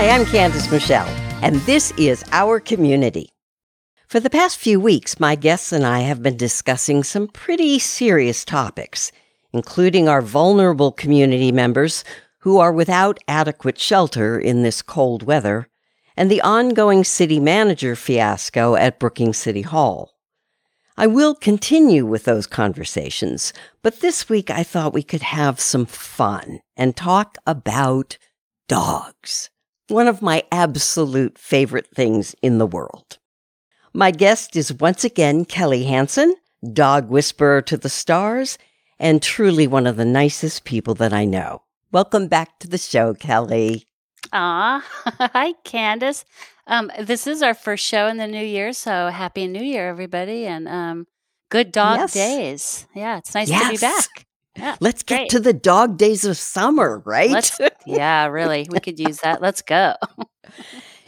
Hi, I'm Candace Michelle, and this is Our Community. For the past few weeks, my guests and I have been discussing some pretty serious topics, including our vulnerable community members who are without adequate shelter in this cold weather, and the ongoing city manager fiasco at Brookings City Hall. I will continue with those conversations, but this week I thought we could have some fun and talk about dogs one of my absolute favorite things in the world. My guest is once again Kelly Hansen, dog whisperer to the stars, and truly one of the nicest people that I know. Welcome back to the show, Kelly. Ah, hi, Candace. Um, this is our first show in the new year, so happy New Year, everybody, and um, good dog yes. days. Yeah, it's nice yes. to be back. Yeah, Let's get great. to the dog days of summer, right? yeah, really. We could use that. Let's go.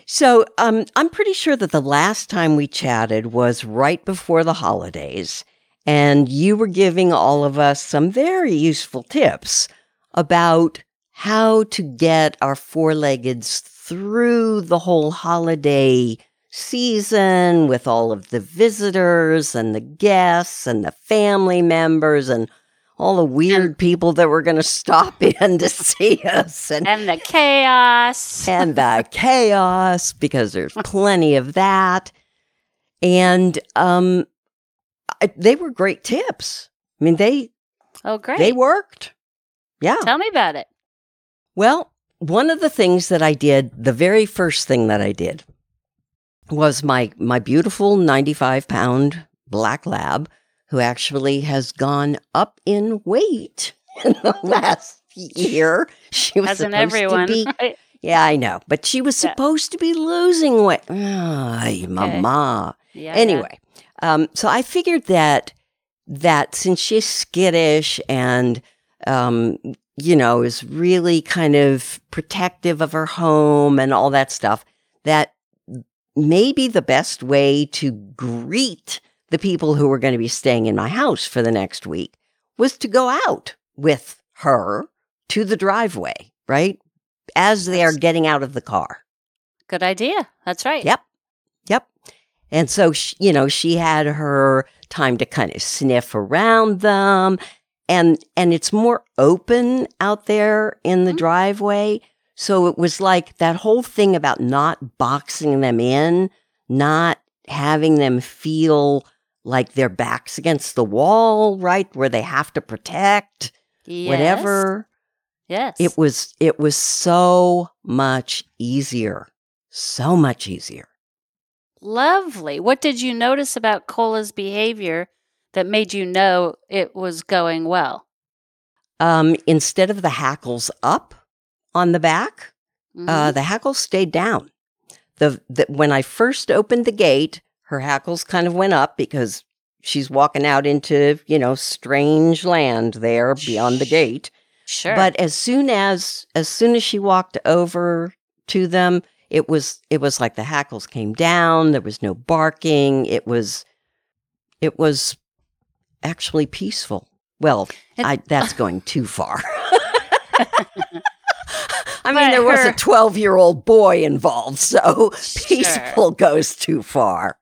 so, um, I'm pretty sure that the last time we chatted was right before the holidays, and you were giving all of us some very useful tips about how to get our four leggeds through the whole holiday season with all of the visitors and the guests and the family members and all the weird people that were going to stop in to see us and, and the chaos. and the chaos because there's plenty of that. And um they were great tips. I mean they oh great. they worked. Yeah. Tell me about it. Well one of the things that i did the very first thing that i did was my my beautiful 95 pound black lab who actually has gone up in weight in the last year. She was Hasn't supposed everyone. to be. Yeah, I know, but she was supposed to be losing weight. Ay, mama. Yeah, anyway, yeah. Um, so I figured that that since she's skittish and um, you know is really kind of protective of her home and all that stuff, that maybe the best way to greet the people who were going to be staying in my house for the next week was to go out with her to the driveway, right? As they are getting out of the car. Good idea. That's right. Yep. Yep. And so, she, you know, she had her time to kind of sniff around them and and it's more open out there in the mm-hmm. driveway. So it was like that whole thing about not boxing them in, not having them feel like their backs against the wall, right? Where they have to protect yes. whatever. Yes. It was it was so much easier. So much easier. Lovely. What did you notice about Cola's behavior that made you know it was going well? Um, instead of the hackles up on the back, uh, mm-hmm. uh, the hackles stayed down. The, the when I first opened the gate, her hackles kind of went up because she's walking out into, you know, strange land there beyond the gate. Sure. But as soon as as soon as she walked over to them, it was it was like the hackles came down, there was no barking. It was it was actually peaceful. Well, I that's going too far. I mean, there was a 12 year old boy involved, so peaceful goes too far.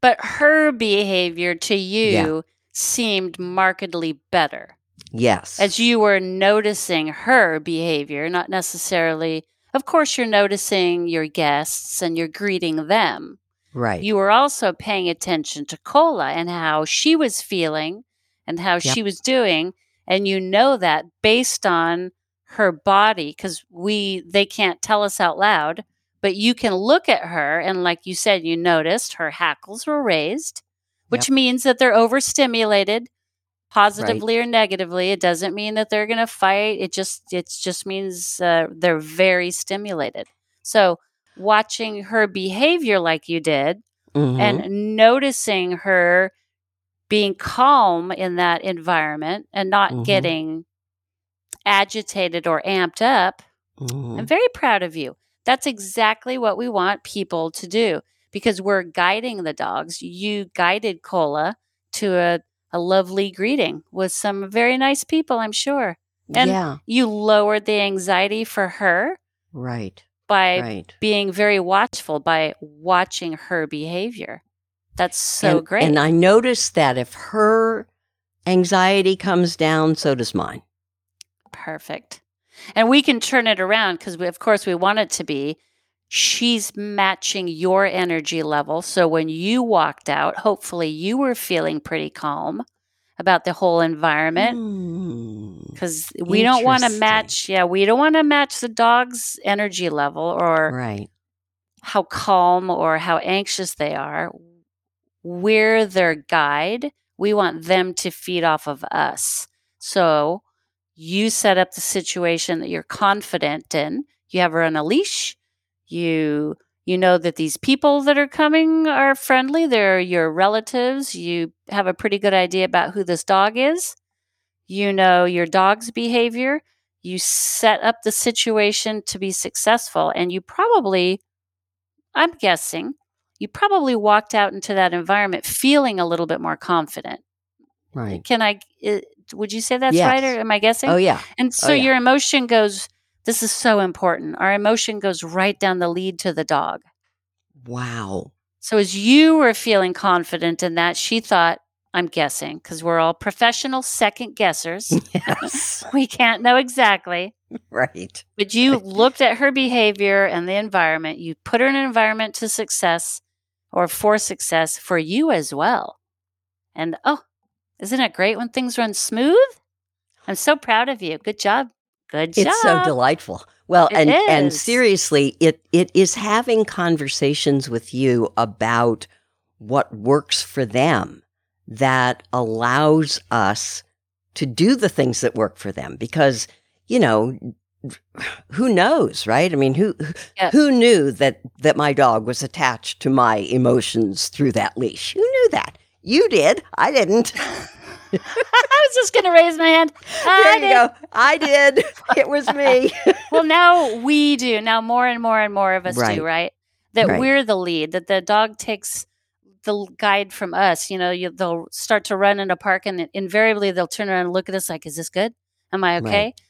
But her behavior to you yeah. seemed markedly better. Yes. As you were noticing her behavior, not necessarily, of course, you're noticing your guests and you're greeting them. Right. You were also paying attention to Cola and how she was feeling and how yep. she was doing. And you know that based on her body, because we, they can't tell us out loud, but you can look at her and like you said you noticed her hackles were raised which yep. means that they're overstimulated positively right. or negatively it doesn't mean that they're going to fight it just it just means uh, they're very stimulated so watching her behavior like you did mm-hmm. and noticing her being calm in that environment and not mm-hmm. getting agitated or amped up mm-hmm. i'm very proud of you that's exactly what we want people to do because we're guiding the dogs. You guided Cola to a, a lovely greeting with some very nice people, I'm sure. And yeah. you lowered the anxiety for her. Right. by right. being very watchful by watching her behavior. That's so and, great. And I noticed that if her anxiety comes down, so does mine. Perfect. And we can turn it around because, of course, we want it to be she's matching your energy level. So when you walked out, hopefully you were feeling pretty calm about the whole environment because we don't want to match, yeah, we don't want to match the dog's energy level or Right. how calm or how anxious they are. We're their guide. We want them to feed off of us. So you set up the situation that you're confident in. You have her on a leash. You you know that these people that are coming are friendly. They're your relatives. You have a pretty good idea about who this dog is. You know your dog's behavior. You set up the situation to be successful and you probably I'm guessing you probably walked out into that environment feeling a little bit more confident. Right. Can I? Would you say that's Yes. right, or am I guessing? Oh yeah. and so oh, yeah. your emotion goes. This is so important. Our emotion goes right down the lead to the dog. Wow. So as you were feeling confident in that, she thought, I'm guessing, because we're all professional second guessers. Yes. we can't know exactly. right. But you looked at her behavior and the environment. You put her in an environment to success or for success for you as well. And oh, isn't it great when things run smooth? I'm so proud of you. Good job. Good job. It's so delightful. Well, It and and seriously, it it is having conversations with you about what works for them that allows us to do the things that work for them because, you know, who knows, right? I mean, who Yeah. who knew that that my dog was attached to my emotions through that leash? Who knew that? You did. I didn't. I was just going to raise my hand. I there you did. go. I did. It was me. Well, now we do. Now more and more and more of us Right. do, right? That Right. we're the lead, that the dog takes the guide from us. You know, you, they'll start to run in a park and invariably they'll turn around and look at us like, is this good? Am I okay? Right.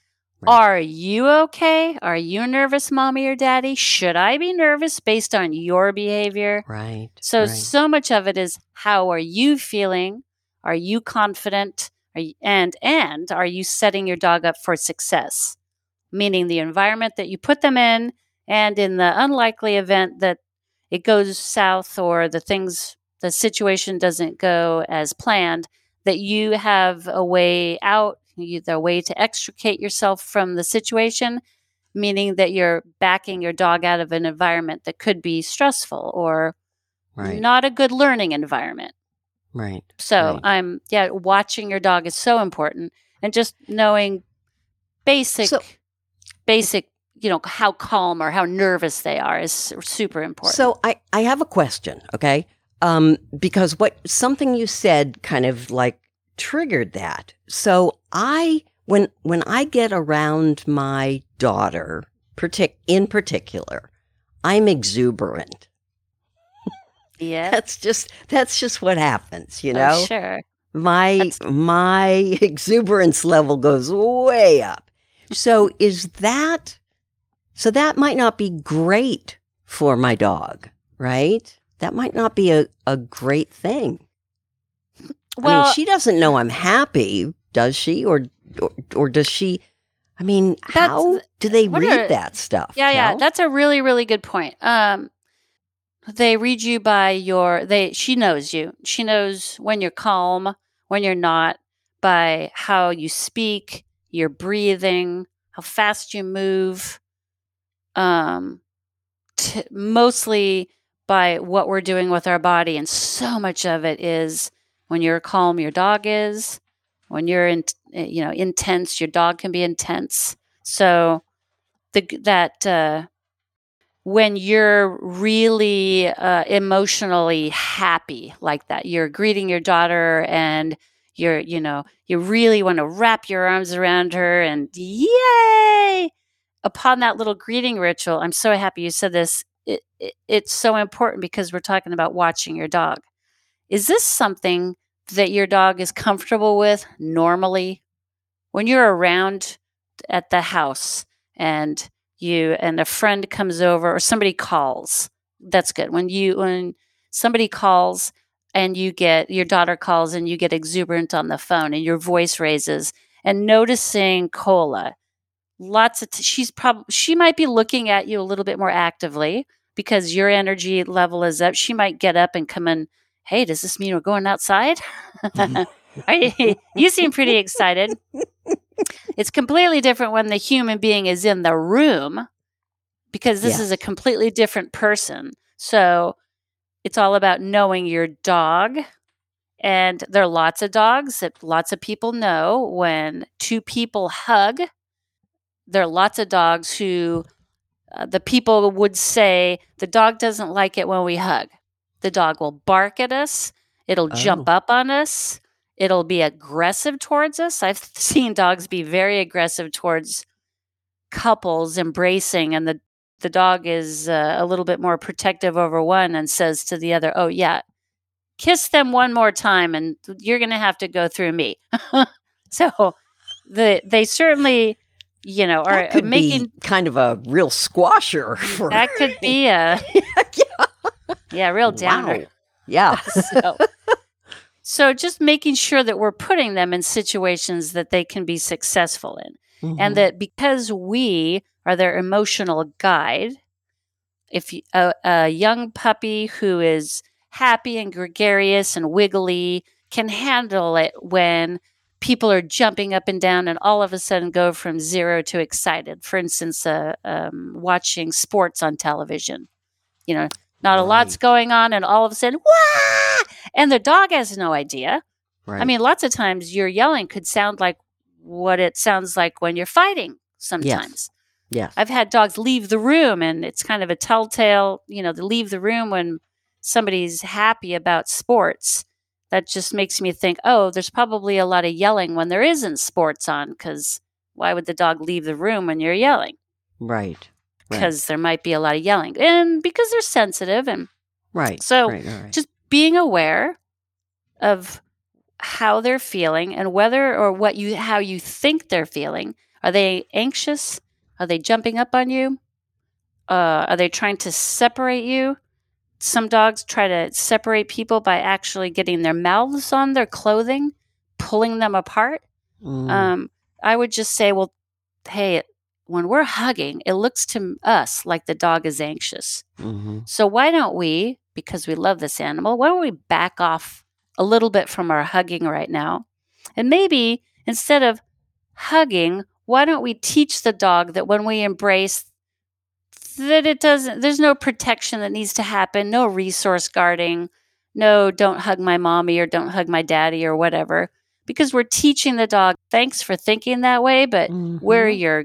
Are you okay? Are you nervous, mommy or daddy? Should I be nervous based on your behavior? Right. So, right. so much of it is how are you feeling? Are you confident? Are you, and and are you setting your dog up for success? Meaning the environment that you put them in, and in the unlikely event that it goes south or the things the situation doesn't go as planned, that you have a way out, the way to extricate yourself from the situation, meaning that you're backing your dog out of an environment that could be stressful or right. not a good learning environment. right. So Right. I'm yeah, watching your dog is so important and just knowing basic So- basic, you know, how calm or how nervous they are is super important. So I, I have a question, okay? Um, because what something you said kind of like triggered that. So I when when I get around my daughter, partic- in particular, I'm exuberant. yeah. That's just that's just what happens, you Oh, know? sure. my That's- my exuberance level goes way up. So is that so that might not be great for my dog, right? That might not be a, a great thing. Well, I mean, she doesn't know I'm happy, does she? Or or, or does she I mean, how do they read are- that stuff? yeah, yeah, that's a really really good point. Um they read you by your they she knows you. She knows when you're calm, when you're not by how you speak, your breathing, how fast you move. Um t- mostly by what we're doing with our body and so much of it is when you're calm your dog is. When you're in you know intense your dog can be intense. So the that uh when you're really uh, emotionally happy like that you're greeting your daughter and you're you know you really want to wrap your arms around her and yay! Upon that little greeting ritual i'm so happy you said this it, it, it's so important because we're talking about watching your dog is this something that your dog is comfortable with normally when you're around at the house and you and a friend comes over or somebody calls. That's good. When you when somebody calls and you get your daughter calls and you get exuberant on the phone and your voice raises and noticing Cola. Lots of t- she's probably she might be looking at you a little bit more actively because your energy level is up. She might get up and come in. Hey, does this mean we're going outside? you, you seem pretty excited. it's completely different when the human being is in the room because this is a completely different person. So it's all about knowing your dog. And there are lots of dogs that lots of people know when two people hug. There are lots of dogs who uh, the people would say the dog doesn't like it when we hug. The dog will bark at us, it'll oh. jump up on us, it'll be aggressive towards us. I've seen dogs be very aggressive towards couples embracing, and the the dog is uh, a little bit more protective over one and says to the other, "Oh yeah, kiss them one more time, and you're going to have to go through me." so the they certainly, you know, are could making kind of a real squasher. For... That could be a yeah, yeah real downer. Wow. Yeah. so, so just making sure that we're putting them in situations that they can be successful in. Mm-hmm. And that because we are their emotional guide. If a, a young puppy who is happy and gregarious and wiggly can handle it when people are jumping up and down and all of a sudden go from zero to excited. For instance, uh, um, watching sports on television. You know, not right. a lot's going on, and all of a sudden, wah! And the dog has no idea. Right. I mean, lots of times your yelling could sound like what it sounds like when you're fighting sometimes. Yeah. I've had dogs leave the room and it's kind of a telltale, you know, to leave the room when somebody's happy about sports. That just makes me think, oh, there's probably a lot of yelling when there isn't sports on because why would the dog leave the room when you're yelling? Right. Because right. there might be a lot of yelling and because they're sensitive and right. So right, right. just being aware of how they're feeling and whether or what you how you think they're feeling. Are they anxious? Are they jumping up on you? Uh, are they trying to separate you? Some dogs try to separate people by actually getting their mouths on their clothing, pulling them apart. Mm. Um, I would just say, well, hey, when we're hugging, it looks to us like the dog is anxious. Mm-hmm. So why don't we, because we love this animal, why don't we back off a little bit from our hugging right now? And maybe instead of hugging, why don't we teach the dog that when we embrace that it doesn't there's no protection that needs to happen no resource guarding no don't hug my mommy or don't hug my daddy or whatever because we're teaching the dog thanks for thinking that way but mm-hmm. we're your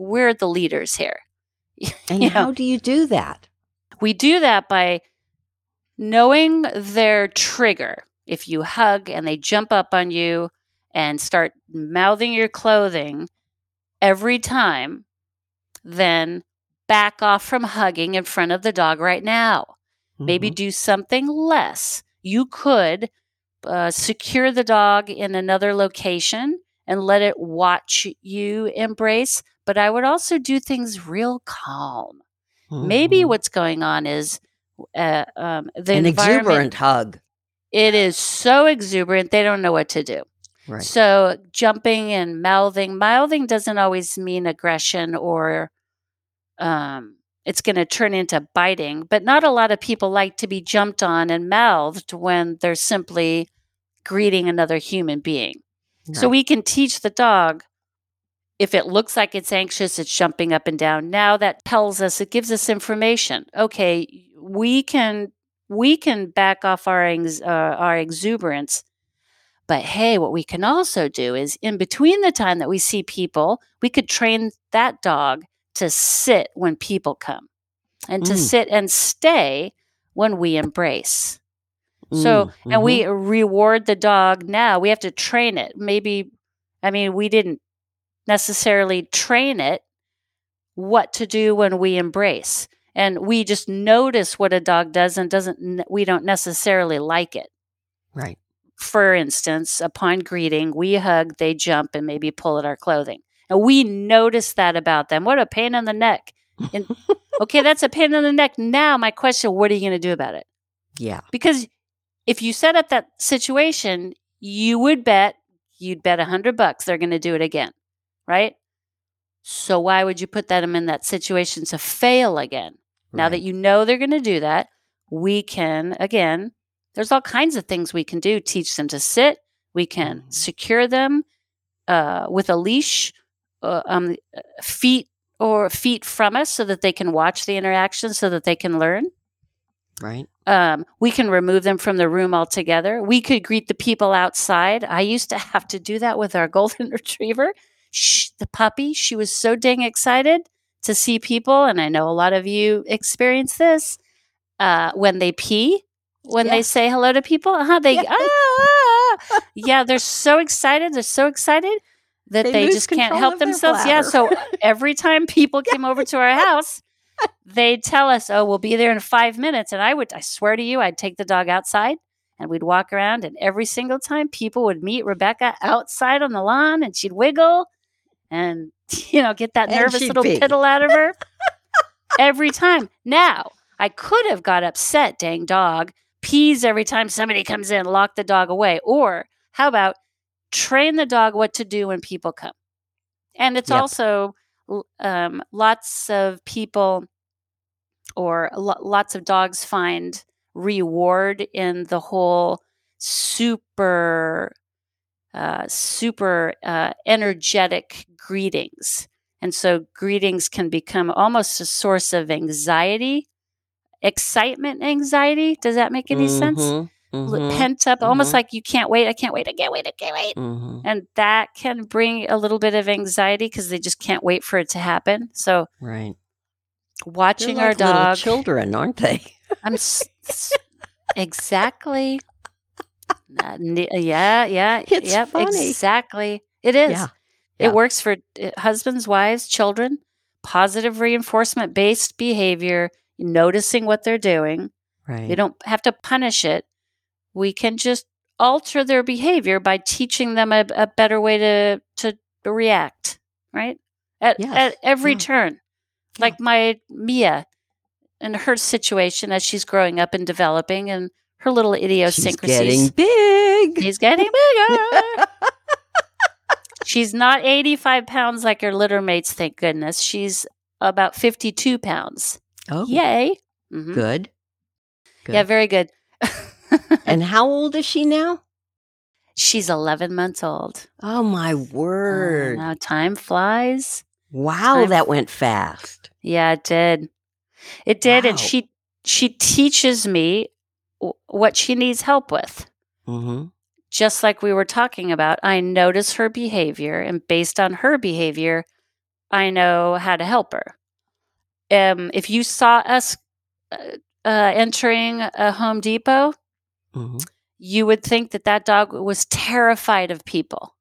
we're the leaders here and how know? do you do that we do that by knowing their trigger if you hug and they jump up on you and start mouthing your clothing every time, then back off from hugging in front of the dog right now. Mm-hmm. Maybe do something less. You could uh, secure the dog in another location and let it watch you embrace. But I would also do things real calm. Mm-hmm. Maybe what's going on is uh, um, the an exuberant hug. It is so exuberant they don't know what to do. Right. So jumping and mouthing, mouthing doesn't always mean aggression or um, it's going to turn into biting. But not a lot of people like to be jumped on and mouthed when they're simply greeting another human being. Right. So we can teach the dog if it looks like it's anxious, it's jumping up and down. Now that tells us, it gives us information. Okay, we can we can back off our uh, our exuberance but hey, what we can also do is in between the time that we see people, we could train that dog to sit when people come and to mm. sit and stay when we embrace. Mm. So, mm-hmm. and we mm-hmm. reward the dog now. We have to train it. Maybe, I mean, we didn't necessarily train it what to do when we embrace. And we just notice what a dog does and doesn't, we don't necessarily like it. Right. For instance, upon greeting, we hug, they jump, and maybe pull at our clothing. And we notice that about them. What a pain in the neck. And, okay, that's a pain in the neck. Now, my question what are you going to do about it? Yeah. Because if you set up that situation, you would bet, you'd bet a hundred bucks they're going to do it again, right? So why would you put them in that situation to fail again? Now that you know they're going to do that, we can, again, there's all kinds of things we can do. Teach them to sit. We can Mhm. secure them uh, with a leash, uh, um, feet or feet from us so that they can watch the interaction so that they can learn. Right. Um, we can remove them from the room altogether. We could greet the people outside. I used to have to do that with our golden retriever. Shh, the puppy, she was so dang excited to see people. And I know a lot of you experience this uh, when they pee, when Yeah. they say hello to people. Uh-huh, they, Yeah. ah, ah, ah. yeah, they're so excited. They're so excited that They they, just can't help themselves. Yeah. So every time people came over to our house, they'd tell us, "Oh, we'll be there in five minutes," and I would, I swear to you, I'd take the dog outside and we'd walk around, and every single time people would meet Rebecca outside on the lawn, and she'd wiggle and you know get that And nervous little pee. piddle out of her every time. Now I could have got upset, dang dog, pees every time somebody comes in, lock the dog away, or how about train the dog what to do when people come? And it's Yep. also um, lots of people or lo- lots of dogs find reward in the whole super uh, super uh, energetic greetings and so greetings can become almost a source of anxiety excitement anxiety does that make any sense Mhm, L- mhm, pent up almost mhm. like you can't wait i can't wait i can't wait i can't wait mhm. and that can bring a little bit of anxiety because they just can't wait for it to happen so Right. Watching our like little dog children, aren't they? I'm s- s- exactly. Uh, yeah, yeah, It's yep, funny. exactly. It is. Yeah, yeah. It works for uh, husbands, wives, children. Positive reinforcement based behavior, noticing what they're doing. Right. We don't have to punish it. We can just alter their behavior by teaching them a, a better way to to react. Right at Yes, at every yeah. turn, Yeah. like my Mia and her situation as she's growing up and developing, and her little idiosyncrasies. She's getting big. She's getting bigger. she's not 85 pounds like her litter mates, thank goodness. She's about 52 pounds. oh, Yay. Mhm. good. Yeah, very good. And how old is she now? she's 11 months old. Oh my word! Now time flies. wow, time- that went fast. Yeah, it did. It did, and she she teaches me w- what she needs help with. hmm Just like we were talking about, I notice her behavior, and based on her behavior, I know how to help her. Um, if you saw us uh, uh, entering a Home Depot, hmm you would think that that dog was terrified of people.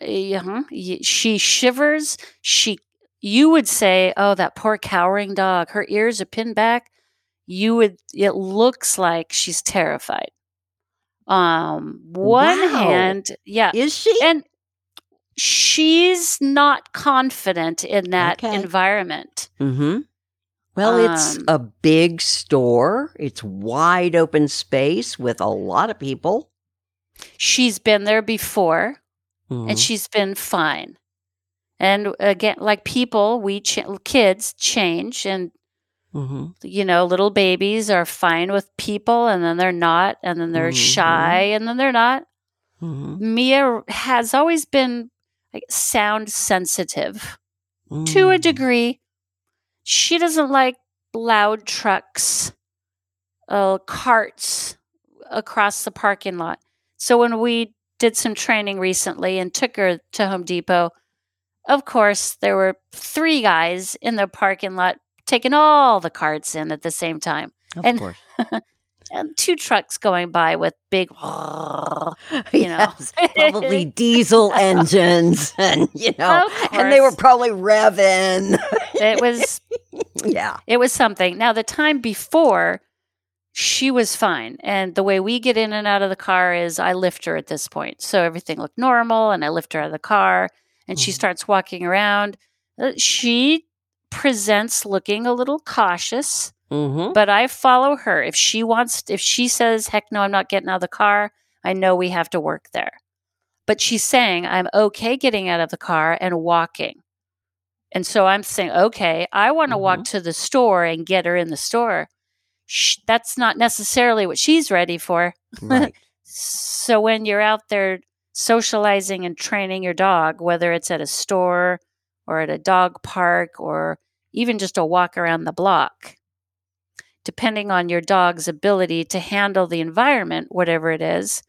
Uh, yeah, she shivers. She, you would say, "Oh, that poor cowering dog. Her ears are pinned back." You would. It looks like she's terrified. Um, one Wow. hand, yeah, Is she? and she's not confident in that Okay. environment. hmm Well, it's Um, a big store. It's wide open space with a lot of people. She's been there before. Mhm. and she's been fine. And again, like people, we ch- kids change, and Mhm. you know, little babies are fine with people, and then they're not, and then they're Mhm. shy, and then they're not. Mhm. Mia has always been like, sound sensitive to a Mm. degree. She doesn't like loud trucks, uh, carts across the parking lot. So when we did some training recently and took her to Home Depot, of course, there were three guys in the parking lot taking all the carts in at the same time, Of and- course. and two trucks going by with big, you know. Yes, probably diesel engines, and you know, and they were probably revving. it was yeah. It was something. Now, the time before, she was fine. And the way we get in and out of the car is I lift her at this point. So everything looked normal and I lift her out of the car and she Mhm. starts walking around. Uh, She presents looking a little cautious, Mm-hmm. but I follow her. If she wants, if she says, heck no, I'm not getting out of the car, I know we have to work there. But she's saying, I'm okay getting out of the car and walking. And so I'm saying, okay, I want to walk to the store and get her in the store. Sh- that's not necessarily what she's ready for. Right. So when you're out there socializing and training your dog, whether it's at a store or at a dog park or even just a walk around the block, depending on your dog's ability to handle the environment, whatever it is,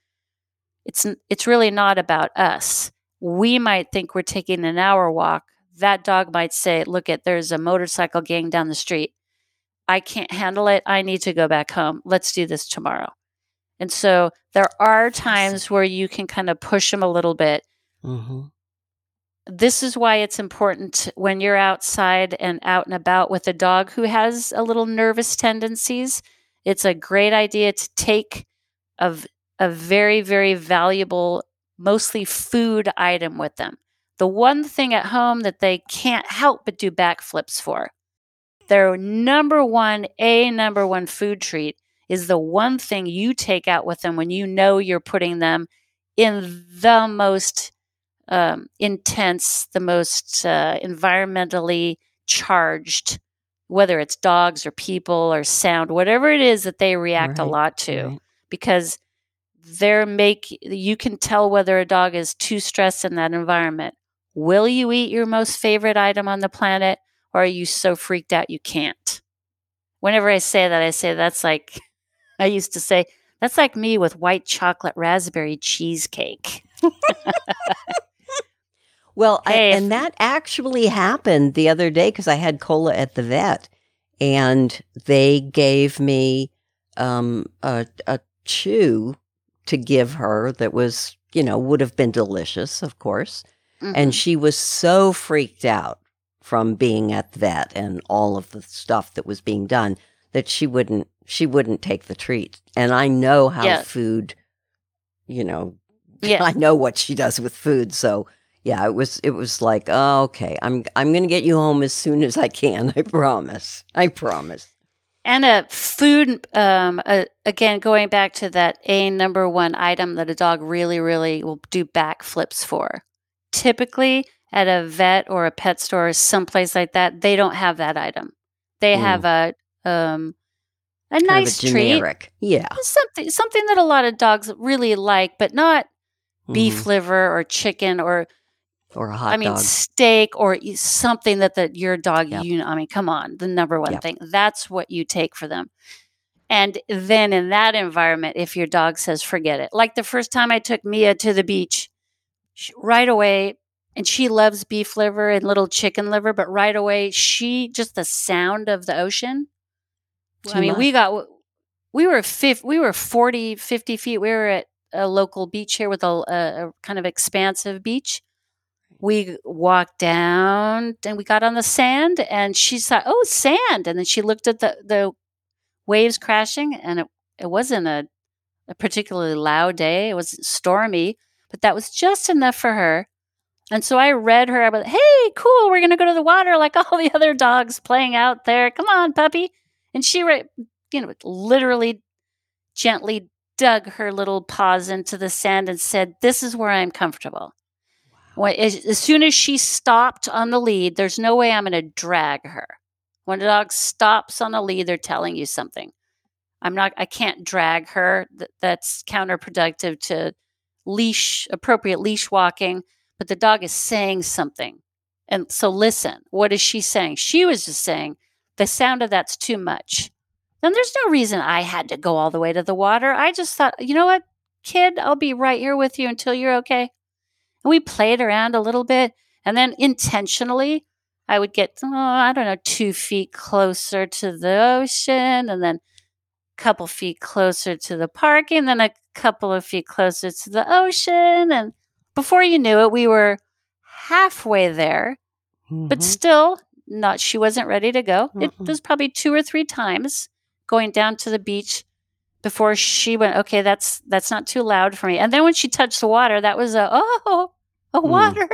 it's it's really not about us. We might think we're taking an hour walk. That dog might say, "Look at there's a motorcycle gang down the street. I can't handle it. I need to go back home. Let's do this tomorrow." And so there are times where you can kind of push them a little bit. Mm-hmm. This is why it's important when you're outside and out and about with a dog who has a little nervous tendencies. It's a great idea to take a very, very valuable, mostly food item with them. The one thing at home that they can't help but do backflips for. Their number one, a number one food treat is the one thing you take out with them when you know you're putting them in the most um, intense, the most uh, environmentally charged, whether it's dogs or people or sound, whatever it is that they react a lot to, right. because they're make you can tell whether a dog is too stressed in that environment. Will you eat your most favorite item on the planet, or are you so freaked out you can't? Whenever I say that, I say that's like I used to say that's like me with white chocolate raspberry cheesecake. Well, I, and that actually happened the other day because I had cola at the vet, and they gave me um, a, a chew to give her that was, you know, would have been delicious, of course. Mhm. And she was so freaked out from being at the vet and all of the stuff that was being done that she wouldn't she wouldn't take the treat. And I know how Yeah. food, you know, yeah, I know what she does with food. So yeah, it was it was like, oh, okay, I'm I'm gonna get you home as soon as I can. I promise. I promise. and a food um uh, again going back to that a number one item that a dog really really will do backflips for typically at a vet or a pet store or someplace like that they don't have that item they Mm. have a um a Kind nice a treat. Yeah. something something that a lot of dogs really like but not beef Mhm. liver or chicken or or a hot I mean, dog. steak or something that the your dog, Yep. you know, I mean, come on, the number one Yep. thing. That's what you take for them. And then in that environment, if your dog says, forget it, like the first time I took Mia to the beach, sh right away, and she loves beef liver and little chicken liver, but right away, she just the sound of the ocean. Too I mean, we got, we were, fif- we were 40, 50 feet. We were at a local beach here with a, a, a kind of expansive beach we walked down and we got on the sand and she said oh sand. And then she looked at the the waves crashing and it, it wasn't a, a particularly loud day. It was stormy but that was just enough for her. And so i read her about hey cool we're going to go to the water like all the other dogs playing out there. Come on puppy. And she you know literally gently dug her little paws into the sand and said this is where i'm comfortable when, as, as soon as she stopped on the lead, there's no way I'm going to drag her. When a dog stops on the lead, they're telling you something. I'm not. I can't drag her. Th- that's counterproductive to leash appropriate leash walking. But the dog is saying something, and so listen. What is she saying? She was just saying the sound of that's too much. Then there's no reason I had to go all the way to the water. I just thought, you know what, kid, I'll be right here with you until you're okay. And we played around a little bit. And then intentionally, I would get, oh, I don't know, two feet closer to the ocean and then a couple feet closer to the park and then a couple of feet closer to the ocean. And before you knew it, we were halfway there, but Mhm. still not, she wasn't ready to go. It Mm-mm. was probably two or three times going down to the beach before she went okay that's that's not too loud for me and then when she touched the water that was a oh a Mm. water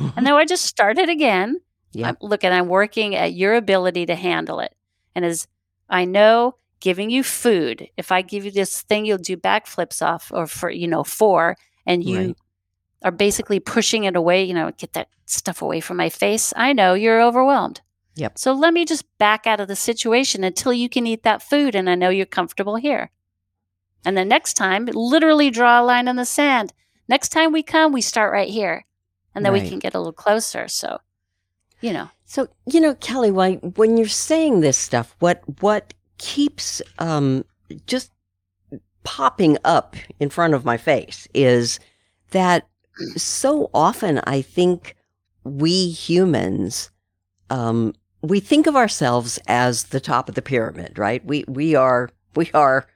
Mm-hmm. And then I just started again. Yeah. I'm, look, and I'm working at your ability to handle it. And as I know, giving you food, if I give you this thing, you'll do backflips off or for, you know, four, and you Right. are basically pushing it away, you know, get that stuff away from my face. I know you're overwhelmed. Yep. So let me just back out of the situation until you can eat that food and I know you're comfortable here. And the next time, literally draw a line in the sand. Next time we come, we start right here. And then we can get a little closer. So, you know, So you know, Kelly, why when you're saying this stuff, what what keeps um, just popping up in front of my face is that so often I think we humans um, we think of ourselves as the top of the pyramid, right? We we are we are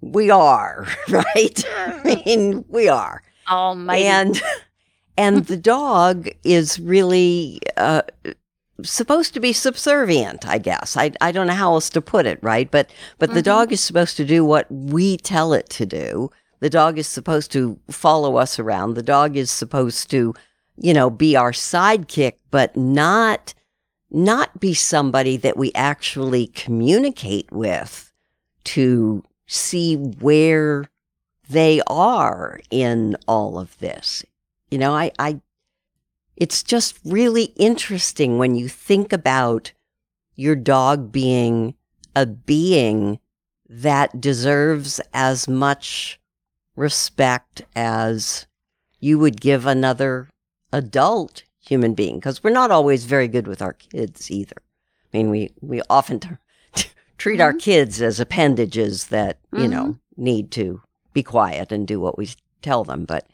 we are right. I mean, we are almighty. and and the dog is really uh, supposed to be subservient i guess I, I don't know how else to put it right but but the Mhm. dog is supposed to do what we tell it to do the dog is supposed to follow us around the dog is supposed to you know be our sidekick but not not be somebody that we actually communicate with to see where they are in all of this. You know, I, I, it's just really interesting when you think about your dog being a being that deserves as much respect as you would give another adult human being. Because we're not always very good with our kids either. I mean, we, we often t- treat our Mhm. kids as appendages that, you know, need to be quiet and do what we tell them. But,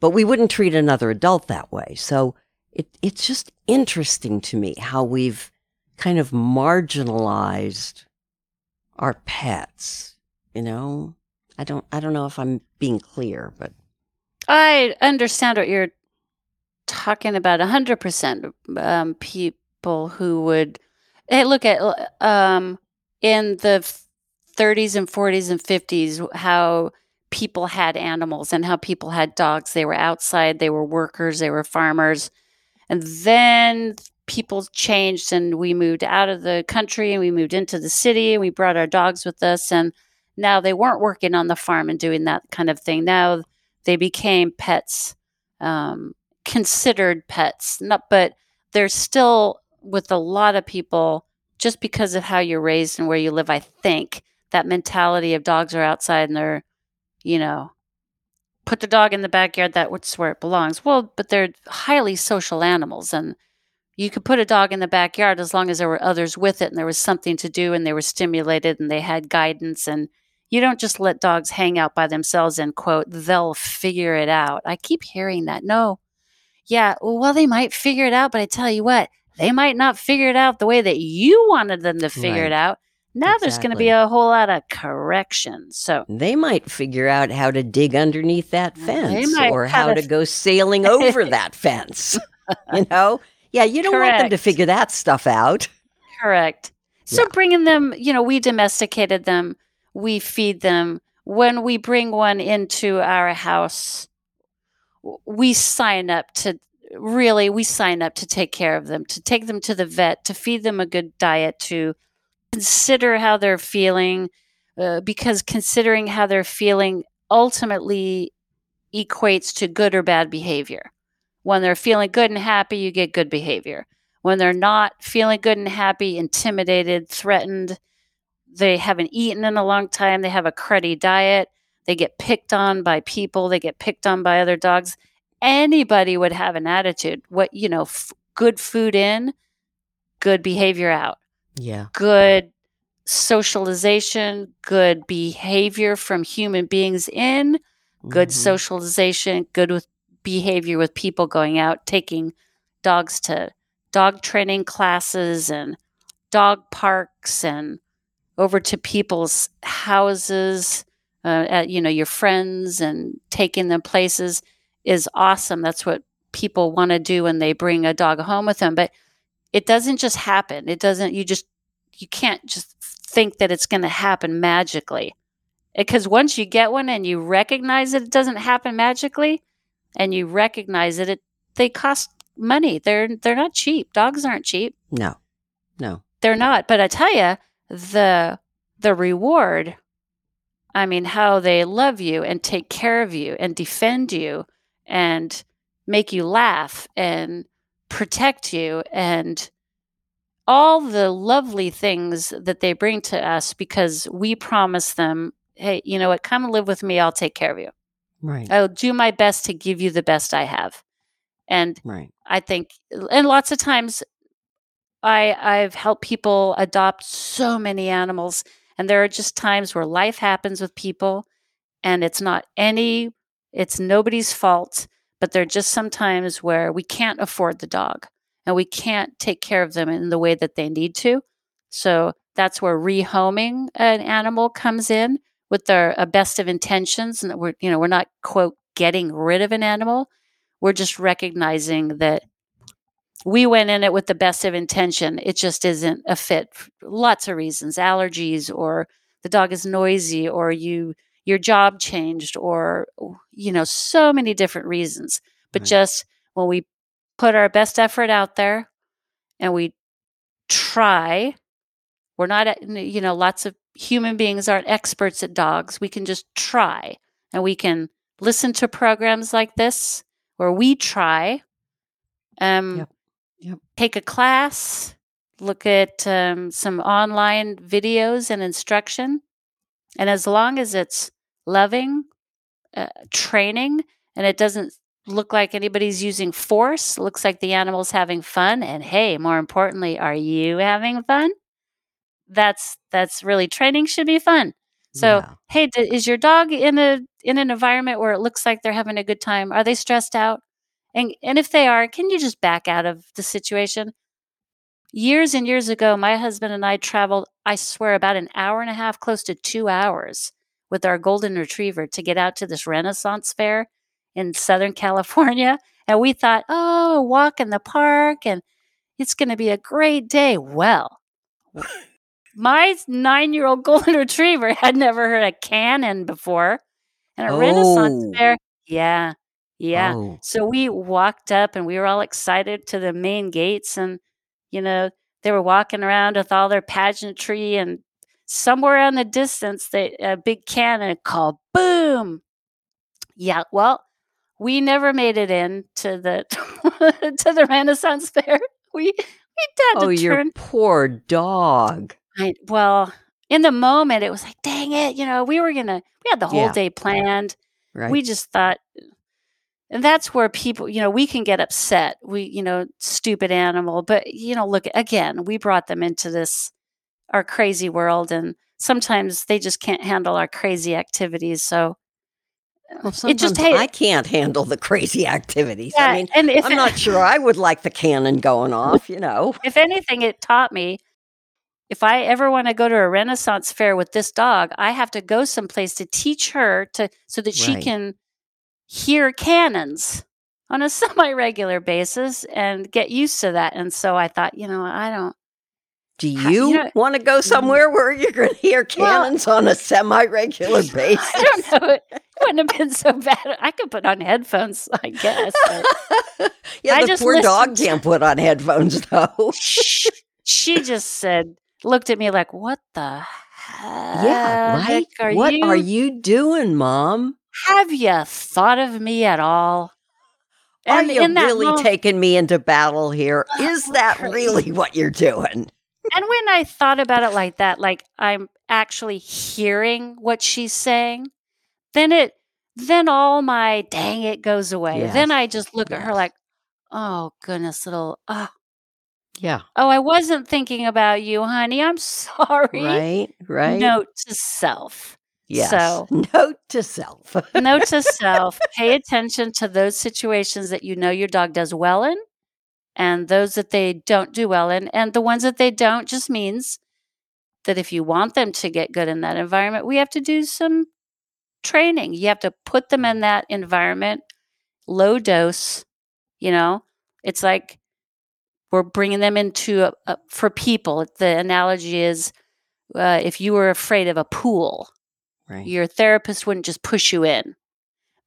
but we wouldn't treat another adult that way. So it, it's just interesting to me how we've kind of marginalized our pets, you know? I don't, I don't know if I'm being clear, but I understand what you're talking about. A hundred percent um, people who would hey, look at um, in the 30s and 40s and 50s how people had animals and how people had dogs. They were outside, they were workers, they were farmers, and then people changed and we moved out of the country and we moved into the city and we brought our dogs with us and now they weren't working on the farm and doing that kind of thing now they became pets um, considered pets not but they're still with a lot of people just because of how you're raised and where you live i think. That mentality of dogs are outside and they're you know put the dog in the backyard that's where it belongs. Well but they're highly social animals and you could put a dog in the backyard as long as there were others with it and there was something to do and they were stimulated and they had guidance and you don't just let dogs hang out by themselves and quote they'll figure it out. I keep hearing that. No yeah well they might figure it out but i tell you what they might not figure it out the way that you wanted them to figure Right. it out now there's going to be a whole lot of correction so they might figure out how to dig underneath that fence or how to go sailing over that fence. You know? Yeah, you don't want them to figure that stuff out. Correct. So Yeah. bringing them, you know, we domesticated them, we feed them. When we bring one into our house, we sign up to really, we sign up to take care of them, to take them to the vet, to feed them a good diet, to consider how they're feeling, uh, because considering how they're feeling ultimately equates to good or bad behavior. When they're feeling good and happy, you get good behavior when they're not feeling good and happy, intimidated, threatened, they haven't eaten in a long time, they have a cruddy diet, they get picked on by people, they get picked on by other dogs. Anybody would have an attitude. What, you know, f- good food in, good behavior out, Yeah. good socialization, good behavior from human beings in, good Mhm. socialization, good with behavior with people going out, taking dogs to dog training classes and dog parks and over to people's houses, uh, at you know your friends and taking them places is awesome. That's what people want to do when they bring a dog home with them. But it doesn't just happen. It doesn't. You just you can't just think that it's going to happen magically because once you get one and you recognize that it doesn't happen magically and you recognize that it they cost money. They're they're not cheap. Dogs aren't cheap. No, no, they're not. But I tell you, the the reward. I mean, how they love you and take care of you and defend you and make you laugh and protect you and all the lovely things that they bring to us because we promise them, hey, you know what, come and live with me, I'll take care of you. Right. I'll do my best to give you the best I have. And right. I think and lots of times I I've helped people adopt so many animals and there are just times where life happens with people and it's not any it's nobody's fault, but there are just some times where we can't afford the dog and we can't take care of them in the way that they need to. So that's where rehoming an animal comes in with a best of intentions, and we're you know we're not quote getting rid of an animal. We're just recognizing that we went in it with the best of intention. It just isn't a fit. Lots of reasons, allergies, or the dog is noisy, or you your job changed, or you know so many different reasons. But right. just when we put our best effort out there and we try. We're not, you know, lots of human beings aren't experts at dogs. We can just try and we can listen to programs like this where we try, um, yep. Take a class, look at um, some online videos and instruction. And as long as it's loving, uh, training, and it doesn't look like anybody's using force. Looks like the animal's having fun. And hey, more importantly, are you having fun? That's that's really training should be fun. So, yeah. hey, d- is your dog in a in an environment where it looks like they're having a good time? Are they stressed out? And and if they are, can you just back out of the situation? Years and years ago, my husband and I traveled, I swear, about an hour and a half, close to two hours with our golden retriever to get out to this Renaissance fair in Southern California. And we thought, oh, a walk in the park and it's going to be a great day. Well, my nine year old golden retriever had never heard a cannon before. And a oh. Renaissance fair. Yeah. Yeah. Oh. So we walked up and we were all excited to the main gates. And, you know, they were walking around with all their pageantry. And somewhere in the distance, they, a big cannon called boom. Yeah. Well, we never made it in to the to the Renaissance Fair. We we had to oh, turn. your poor dog. I, well, in the moment, it was like, dang it, you know, we were gonna we had the whole yeah. day planned. Right. We just thought, and that's where people, you know, we can get upset. We, you know, stupid animal, but you know, look again, we brought them into this our crazy world, and sometimes they just can't handle our crazy activities. So uh, well, sometimes just, hey, I can't handle the crazy activities. Yeah, I mean, and I'm it, not sure I would like the cannon going off, you know. If anything, it taught me if I ever want to go to a Renaissance fair with this dog, I have to go someplace to teach her to so that she can hear cannons on a semi-regular basis and get used to that. And so I thought, you know, I don't do you, you know, want to go mm. somewhere where you're going to hear cannons well, on a semi-regular basis? I don't know. It, wouldn't have been so bad. I could put on headphones, I guess. yeah, I the poor dog can't put on headphones though. she just said, looked at me like, "What the hell? Yeah, right. Are what you, are you doing, Mom? Have you thought of me at all? And are you really moment, taking me into battle here? Oh, Is that really what you're doing? and when I thought about it like that, like I'm actually hearing what she's saying, then it then all my dang it goes away. Yes. Then I just look yes. at her like, oh goodness, little oh yeah. Oh, I wasn't thinking about you, honey. I'm sorry. Right, right. Note to self. Yes. So, note to self. note to self. Pay attention to those situations that you know your dog does well in and those that they don't do well in. And the ones that they don't just means that if you want them to get good in that environment, we have to do some training. You have to put them in that environment, low dose. You know, it's like we're bringing them into a, a, for people. The analogy is uh, if you were afraid of a pool, right. your therapist wouldn't just push you in.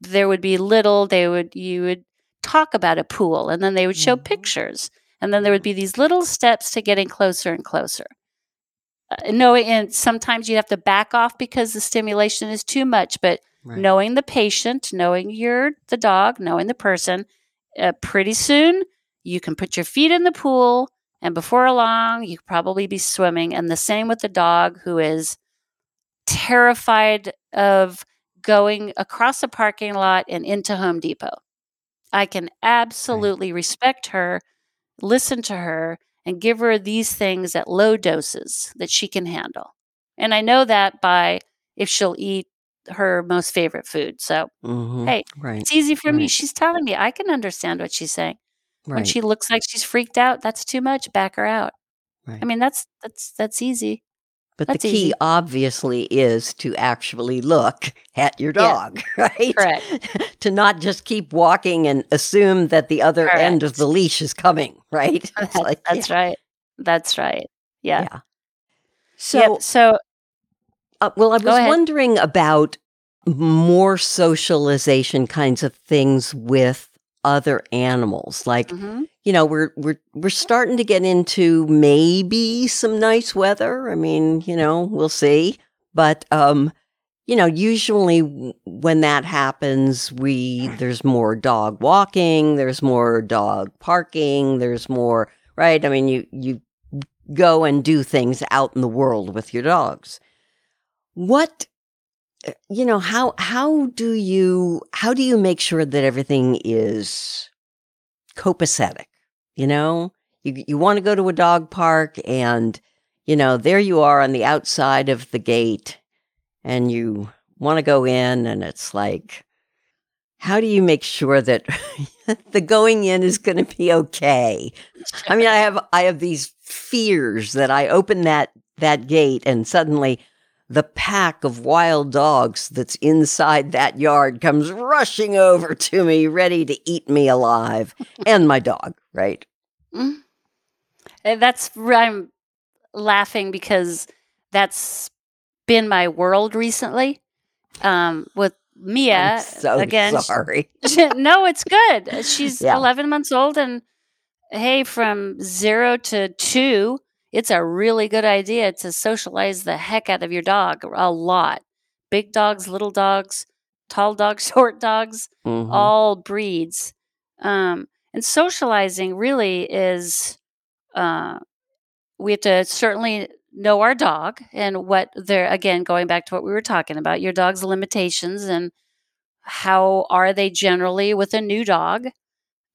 There would be little. They would you would talk about a pool and then they would show Mhm. pictures and then there would be these little steps to getting closer and closer uh, knowing and sometimes you have to back off because the stimulation is too much but Right. knowing the patient knowing your the dog knowing the person uh, pretty soon you can put your feet in the pool and before long you probably be swimming and the same with the dog who is terrified of going across a parking lot and into home depot. I can absolutely respect her listen to her and give her these things at low doses that she can handle. And i know that by if she'll eat her most favorite food. So Mhm. hey, right. it's easy for me. She's telling me i can understand what she's saying. When she looks like she's freaked out that's too much back her out. Right. i mean that's that's that's easy But That's the key easy. obviously is to actually look at your Yeah. dog, right? Correct. to not just keep walking and assume that the other end of the leash is coming, right? That's, like, that's yeah, right that's right yeah, yeah. So, Yep, so uh, well, I was ahead. wondering about more socialization kinds of things with other animals, like mhm. you know we're we're we're starting to get into maybe some nice weather. I mean you know we'll see. But um you know usually when that happens we there's more dog walking there's more dog parking there's more right? I mean you you go and do things out in the world with your dogs. What you know how how do you how do you make sure that everything is copacetic you know? You you want to go to a dog park and you know there you are on the outside of the gate and you want to go in and it's like how do you make sure that the going in is going to be okay? I mean i have i have these fears that i open that that gate and suddenly the pack of wild dogs that's inside that yard comes rushing over to me ready to eat me alive and my dog right Mm. That's I'm laughing because that's been my world recently. Um, with Mia so again. she- sorry. no, it's good. She's Yeah. 11 months old, and hey, from zero to two, it's a really good idea to socialize the heck out of your dog a lot. Big dogs, little dogs, tall dogs, short dogs, Mhm. all breeds. Um, and socializing really is, uh, we have to certainly know our dog and what they're, again, going back to what we were talking about, your dog's limitations and how are they generally with a new dog?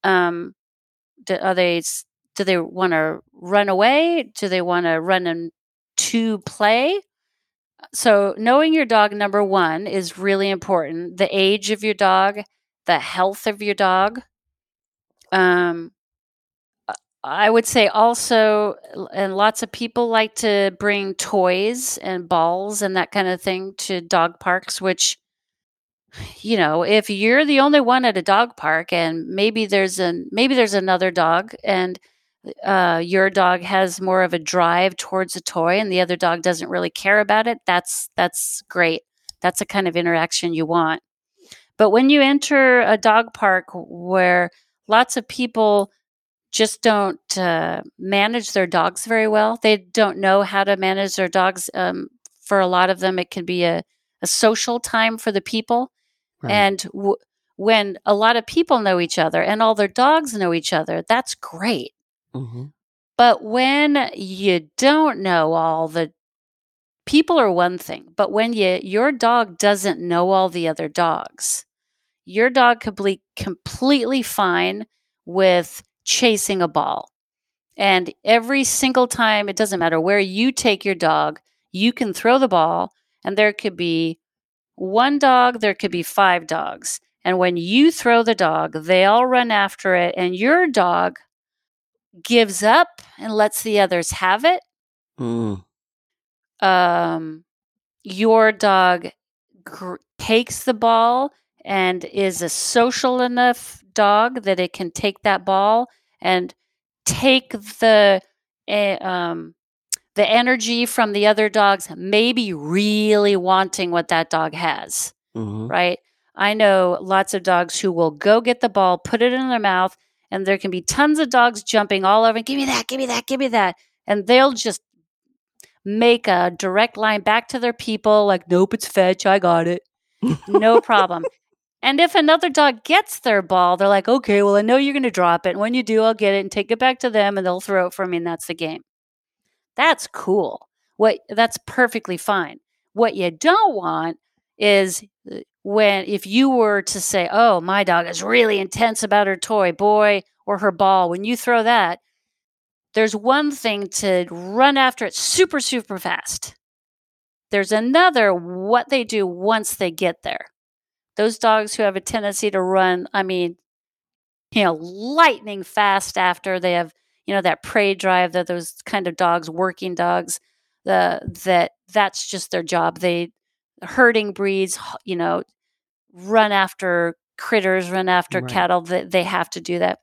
Um, do, are they, do they want to run away? Do they want to run and to play? So, knowing your dog, number one, is really important. The age of your dog, the health of your dog. Um, uh, I would say also, and lots of people like to bring toys and balls and that kind of thing to dog parks, which, you know, if you're the only one at a dog park and maybe there's an maybe there's another dog and uh, your dog has more of a drive towards a toy and the other dog doesn't really care about it, that's that's great. That's the kind of interaction you want. But when you enter a dog park where lots of people just don't uh, manage their dogs very well, they don't know how to manage their dogs. Um, for a lot of them, it can be a, a social time for the people. Right. And w- when a lot of people know each other and all their dogs know each other, that's great. Mhm. But when you don't know all the people are one thing, but when you your dog doesn't know all the other dogs, your dog could be completely fine with chasing a ball. And every single time, it doesn't matter where you take your dog, you can throw the ball, and there could be one dog, there could be five dogs. And when you throw the dog, they all run after it, and your dog gives up and lets the others have it. Mm. Um, your dog gr- takes the ball and is a social enough dog that it can take that ball and take the eh, um, the energy from the other dogs maybe really wanting what that dog has Mhm. right I know lots of dogs who will go get the ball, put it in their mouth, and there can be tons of dogs jumping all over. and Give me that, give me that, give me that. And they'll just make a direct line back to their people, like, nope, it's fetch. I got it. no problem. And if another dog gets their ball, they're like, okay, well, I know you're going to drop it. And when you do, I'll get it and take it back to them and they'll throw it for me. And that's the game. That's cool. What that's perfectly fine. What you don't want is when if you were to say, "Oh, my dog is really intense about her toy, boy, or her ball," when you throw that, there's one thing to run after it super super fast. There's another what they do once they get there. Those dogs who have a tendency to run, I mean, you know, lightning fast after they have, you know, that prey drive that those kind of dogs, working dogs, the that that's just their job. They herding breeds, you know, run after critters, run after right. cattle. They, they have to do that.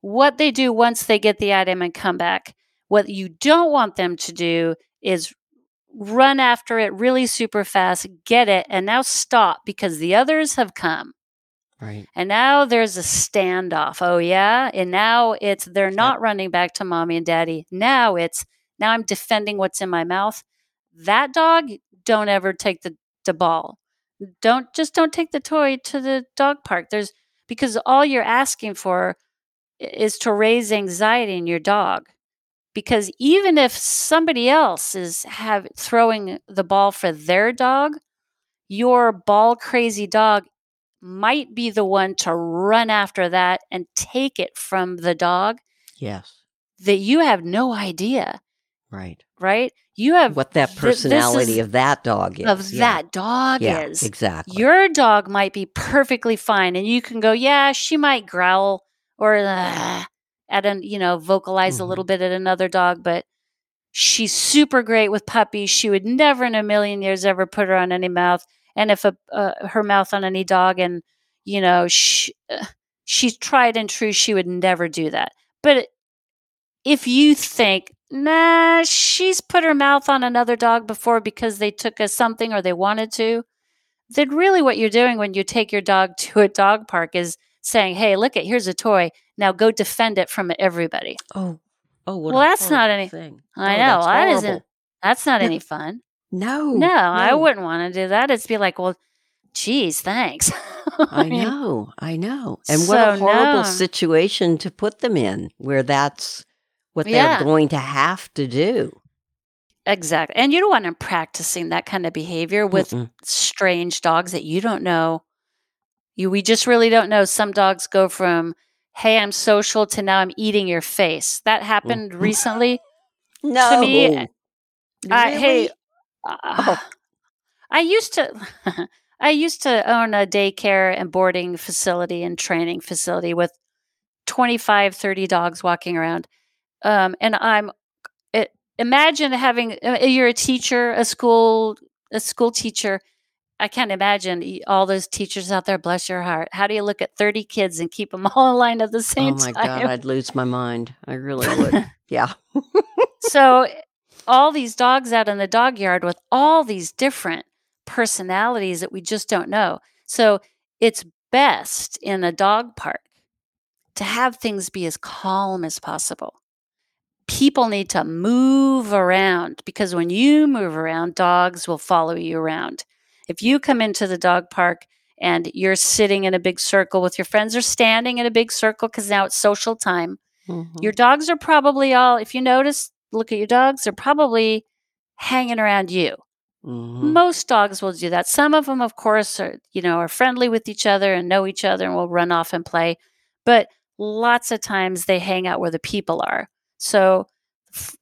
What they do once they get the item and come back, what you don't want them to do is run after it really super fast, get it, and now stop because the others have come. Right. And now there's a standoff. Oh yeah, and now it's they're not yep. running back to mommy and daddy. Now it's now I'm defending what's in my mouth. That dog, don't ever take the, the ball. Don't just don't take the toy to the dog park. There's because all you're asking for is to raise anxiety in your dog. Because even if somebody else is have throwing the ball for their dog, your ball crazy dog might be the one to run after that and take it from the dog. Yes. That you have no idea. Right. Right? You have what that personality th- of that dog is. Of yeah. that dog yeah, is. Exactly. Your dog might be perfectly fine and you can go, yeah, she might growl or uh, at an, you know, vocalize mm-hmm. a little bit at another dog, but she's super great with puppies. She would never in a million years ever put her on any mouth. And if a uh, her mouth on any dog and, you know, she, uh, she's tried and true, she would never do that. But if you think, nah, she's put her mouth on another dog before because they took us something or they wanted to, then really what you're doing when you take your dog to a dog park is saying, hey, look at here's a toy. Now go defend it from everybody. Oh, oh, well, that's not any. Thing. I oh, know that isn't. That's not any fun. No, no, no, I wouldn't want to do that. It's be like, well, geez, thanks. I, know, I know. And so what a horrible no. situation to put them in where that's what yeah. they're going to have to do. Exactly. And you don't want them practicing that kind of behavior with Mm-mm. strange dogs that you don't know. You we just really don't know. Some dogs go from hey, I'm social to now I'm eating your face. That happened mm-hmm. recently. no. To me. Really? Uh, hey, uh, oh. I used to I used to own a daycare and boarding facility and training facility with 25 30 dogs walking around um, and I'm it, imagine having uh, you're a teacher, a school a school teacher. I can't imagine all those teachers out there. Bless your heart. How do you look at thirty kids and keep them all in line at the same time? Oh my time? god, I'd lose my mind. I really would. yeah. so all these dogs out in the dog yard with all these different personalities that we just don't know. So it's best in a dog park to have things be as calm as possible people need to move around because when you move around, dogs will follow you around. If you come into the dog park and you're sitting in a big circle with your friends or standing in a big circle because now it's social time, mm-hmm. your dogs are probably all, if you notice, look at your dogs, they're probably hanging around you. Mm-hmm. Most dogs will do that. Some of them, of course, are you know are friendly with each other and know each other and will run off and play. But lots of times they hang out where the people are. So,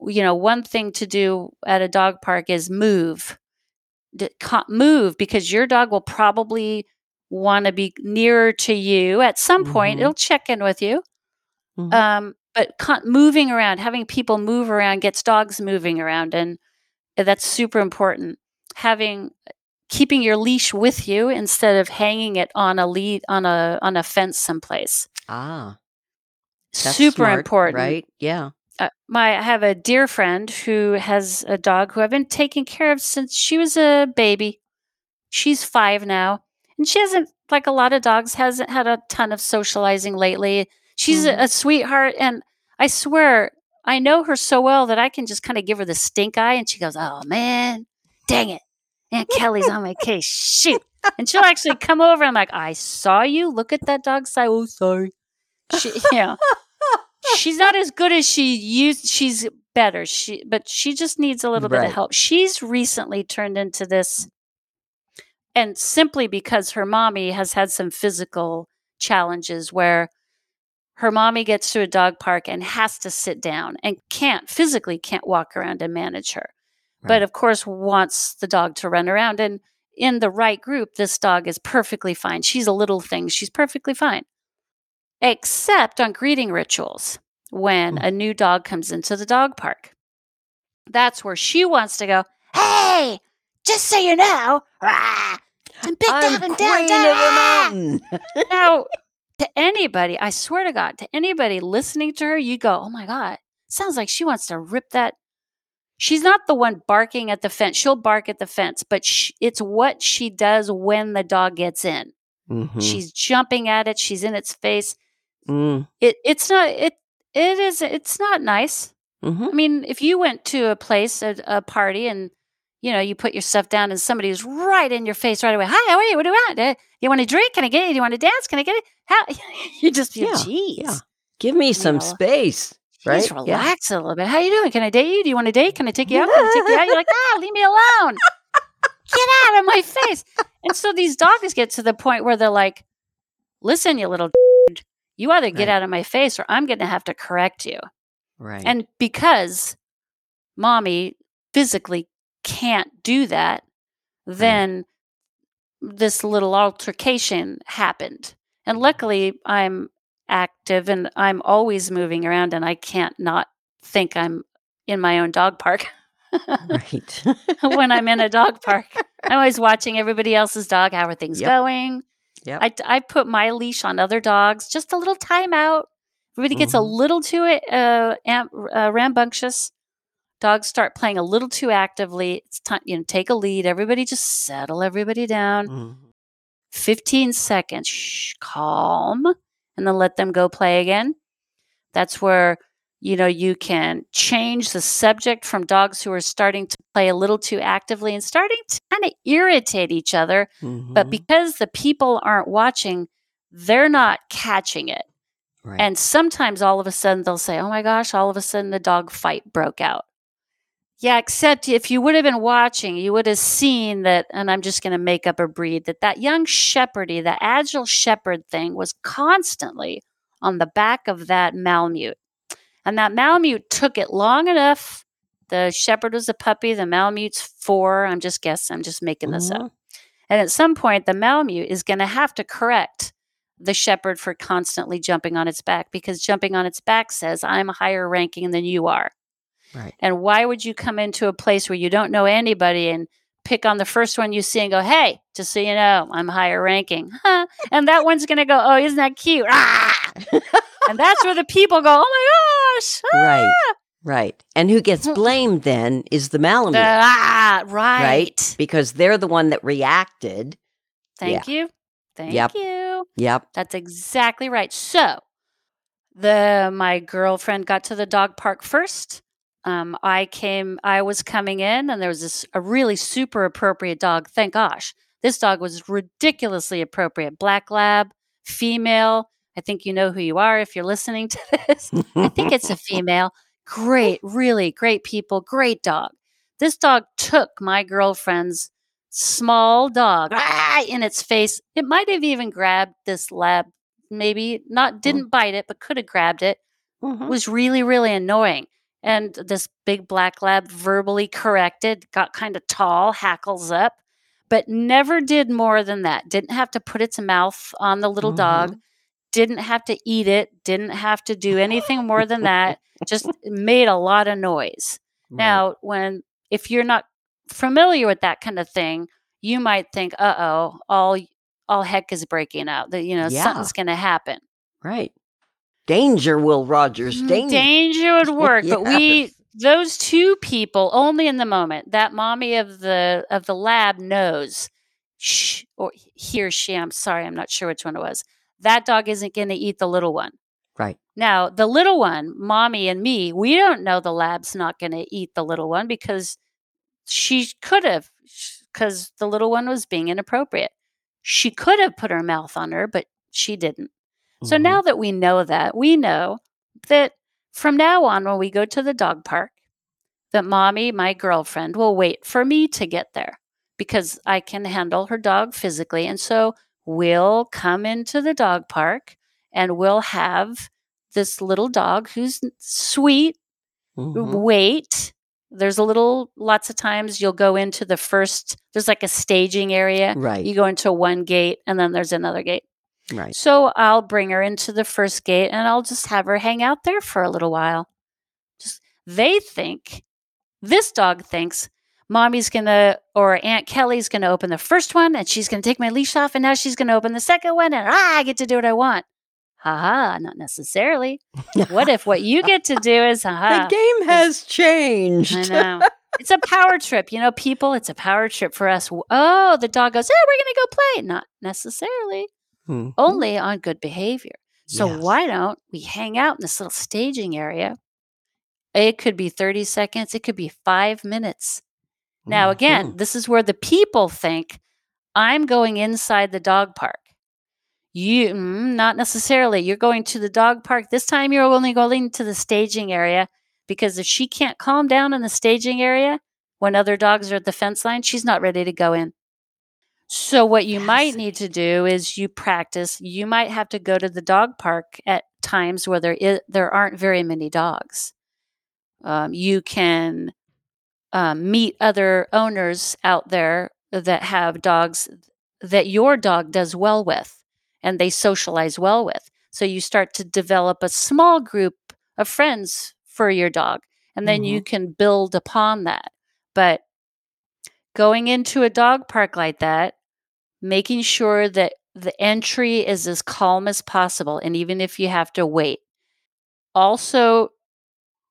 you know, one thing to do at a dog park is move. Move because your dog will probably want to be nearer to you at some point. Mm-hmm. It'll check in with you. Mm-hmm. Um, but moving around, having people move around gets dogs moving around, and that's super important. Having keeping your leash with you instead of hanging it on a lead on a on a fence someplace. Ah, super smart, important, right? Yeah uh, my I have a dear friend who has a dog who I've been taking care of since she was a baby. She's five now, and she hasn't like a lot of dogs hasn't had a ton of socializing lately. She's Mhm. a, a sweetheart, and I swear I know her so well that I can just kind of give her the stink eye, and she goes, "Oh man, dang it, Aunt Kelly's on my case. Shoot!" And she'll actually come over. and I'm like, "I saw you. Look at that dog side. Oh, sorry." She, yeah, she's not as good as she used. She's better. She, but she just needs a little bit of help. She's recently turned into this, and simply because her mommy has had some physical challenges where her mommy gets to a dog park and has to sit down and can't physically can't walk around and manage her Right. but of course wants the dog to run around and in the right group this dog is perfectly fine she's a little thing she's perfectly fine except on greeting rituals when Mm. a new dog comes into the dog park that's where she wants to go hey just so you know rah, some big I'm dog and queen down, down, the mountain. now, to anybody, I swear to God, to anybody listening to her, you go, oh my God, sounds like she wants to rip that. She's not the one barking at the fence. She'll bark at the fence, but sh- it's what she does when the dog gets in. Mhm. She's jumping at it. She's in its face. Mm. It, it's not, it, it is, it's not nice. Mhm. I mean, if you went to a place, a, a party, and you know, you put your stuff down, and somebody's right in your face right away. Hi, how are you? What do you want? Uh, you want a drink? Can I get it? Do you want to dance? Can I get it? How you just feel, Yeah, geez, yeah. Give me some know, space. Right? Just Yeah. relax a little bit. How you doing? Can I date you? Do you want to date? Can I take you out? Can I take you out? You're like, ah, leave me alone. Get out of my face. And so these dogs get to the point where they're like, listen, you little you either get Right. out of my face or I'm going to have to correct you. Right. And because mommy physically can't do that, then this little altercation happened. And mm-hmm. luckily, I'm active and I'm always moving around, and I can't not think I'm in my own dog park. right. when I'm in a dog park, I'm always watching everybody else's dog. How are things Yep. going? Yep. I, I put my leash on other dogs, just a little timeout. Everybody gets a Mhm. little too uh, am, uh, rambunctious. Dogs start playing a little too actively. It's time, you know, take a lead. Everybody just settle everybody down. Mhm. 15 seconds, shh, calm, and then let them go play again. That's where, you know, you can change the subject from dogs who are starting to play a little too actively and starting to kind of irritate each other but Mhm. because the people aren't watching, they're not catching it. right. And sometimes all of a sudden they'll say, Oh my gosh, all of a sudden the dog fight broke out. Yeah, except if you would have been watching, you would have seen that, and I'm just going to make up a breed, that that young shepherdy, the agile shepherd thing was constantly on the back of that Malamute. And that Malamute took it long enough. The shepherd was a puppy, the Malamute's four. I'm just guessing, I'm just making this up. Mhm. And at some point, the Malamute is going to have to correct the shepherd for constantly jumping on its back because jumping on its back says, I'm higher ranking than you are. Right. And why would you come into a place where you don't know anybody and pick on the first one you see and go, hey, just so you know, I'm higher ranking? Huh? And that one's going to go, oh, isn't that cute? Ah! and that's where the people go, oh my gosh. ah!" Right. Right. And who gets blamed then is the Malamute, ah, right. right? Because they're the one that reacted. Thank you. Thank Yep. you. Yep. That's exactly right. So, the my girlfriend got to the dog park first. Um, I came. I was coming in, and there was this a really super appropriate dog. Thank gosh, this dog was ridiculously appropriate. Black lab, female. I think you know who you are if you're listening to this. I think it's a female. Great, really great people, great dog. This dog took my girlfriend's small dog ah, in its face. It might have even grabbed this lab, maybe not, didn't bite it, but could have grabbed it. Mhm. Was really, really annoying. And this big black lab verbally corrected, got kind of tall, hackles up, but never did more than that. Didn't have to put its mouth on the little dog didn't have to eat it, didn't have to do anything more than that, just made a lot of noise. Right. Now, when if you're not familiar with that kind of thing, you might think, "Uh oh, all all heck is breaking out. That you know Yeah. something's going to happen." Right. Danger, Will Rogers. Mm, Danger. Danger would work, but we those two people only in the moment. That mommy of the of the lab knows shh, or he or she, I'm sorry, I'm not sure which one it was. That dog isn't going to eat the little one. Right. Now, the little one, mommy and me, we don't know the lab's not going to eat the little one because she could have, because the little one was being inappropriate. She could have put her mouth on her, but she didn't. So Mhm. now that we know that, we know that from now on, when we go to the dog park, that mommy, my girlfriend, will wait for me to get there because I can handle her dog physically. And so we'll come into the dog park and we'll have this little dog who's sweet, Mhm. wait. There's a little, lots of times you'll go into the first, there's like a staging area. Right. You go into one gate and then there's another gate. Right. So I'll bring her into the first gate and I'll just have her hang out there for a little while. Just they think this dog thinks mommy's gonna or Aunt Kelly's gonna open the first one and she's gonna take my leash off and now she's gonna open the second one and ah, I get to do what I want. Haha, not necessarily. What if what you get to do is haha? the game has changed. I know. It's a power trip. You know, people, it's a power trip for us. Oh, the dog goes, oh, we're to go play. Not necessarily, Mhm. only on good behavior. So Yes. why don't we hang out in this little staging area? It could be 30 seconds, it could be five minutes. Now, again, Mhm. this is where the people think I'm going inside the dog park. You, mm, not necessarily. You're going to the dog park. This time you're only going to the staging area because if she can't calm down in the staging area when other dogs are at the fence line, she's not ready to go in. So, what you might need to do is you practice. You might have to go to the dog park at times where there is, there aren't very many dogs. Um, you can um, meet other owners out there that have dogs that your dog does well with and they socialize well with. So you start to develop a small group of friends for your dog, and then you can build upon that. But going into a dog park like that, making sure that the entry is as calm as possible, and even if you have to wait. Also,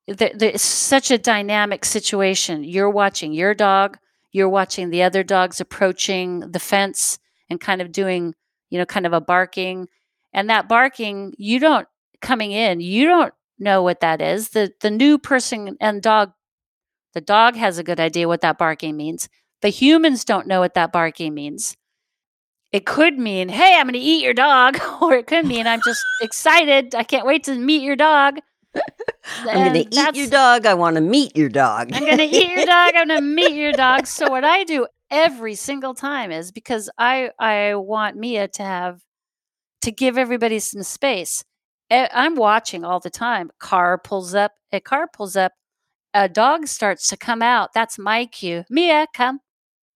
there, there's such a dynamic situation. You're watching your dog, you're watching the other dogs approaching the fence and kind of doing, you know, kind of a barking. And that barking, you don't coming in, you don't know what that is. The the new person and dog, the dog has a good idea what that barking means. The humans don't know what that barking means. It could mean, hey, I'm going to eat your dog, or it could mean I'm just excited. I can't wait to meet your dog. I'm going to eat your dog. I want to meet your dog. I'm going to eat your dog. I'm going to meet your dog. So what I do every single time is because I I want Mia to have to give everybody some space. I'm watching all the time. Car pulls up. A car pulls up. A dog starts to come out. That's my cue. Mia, come.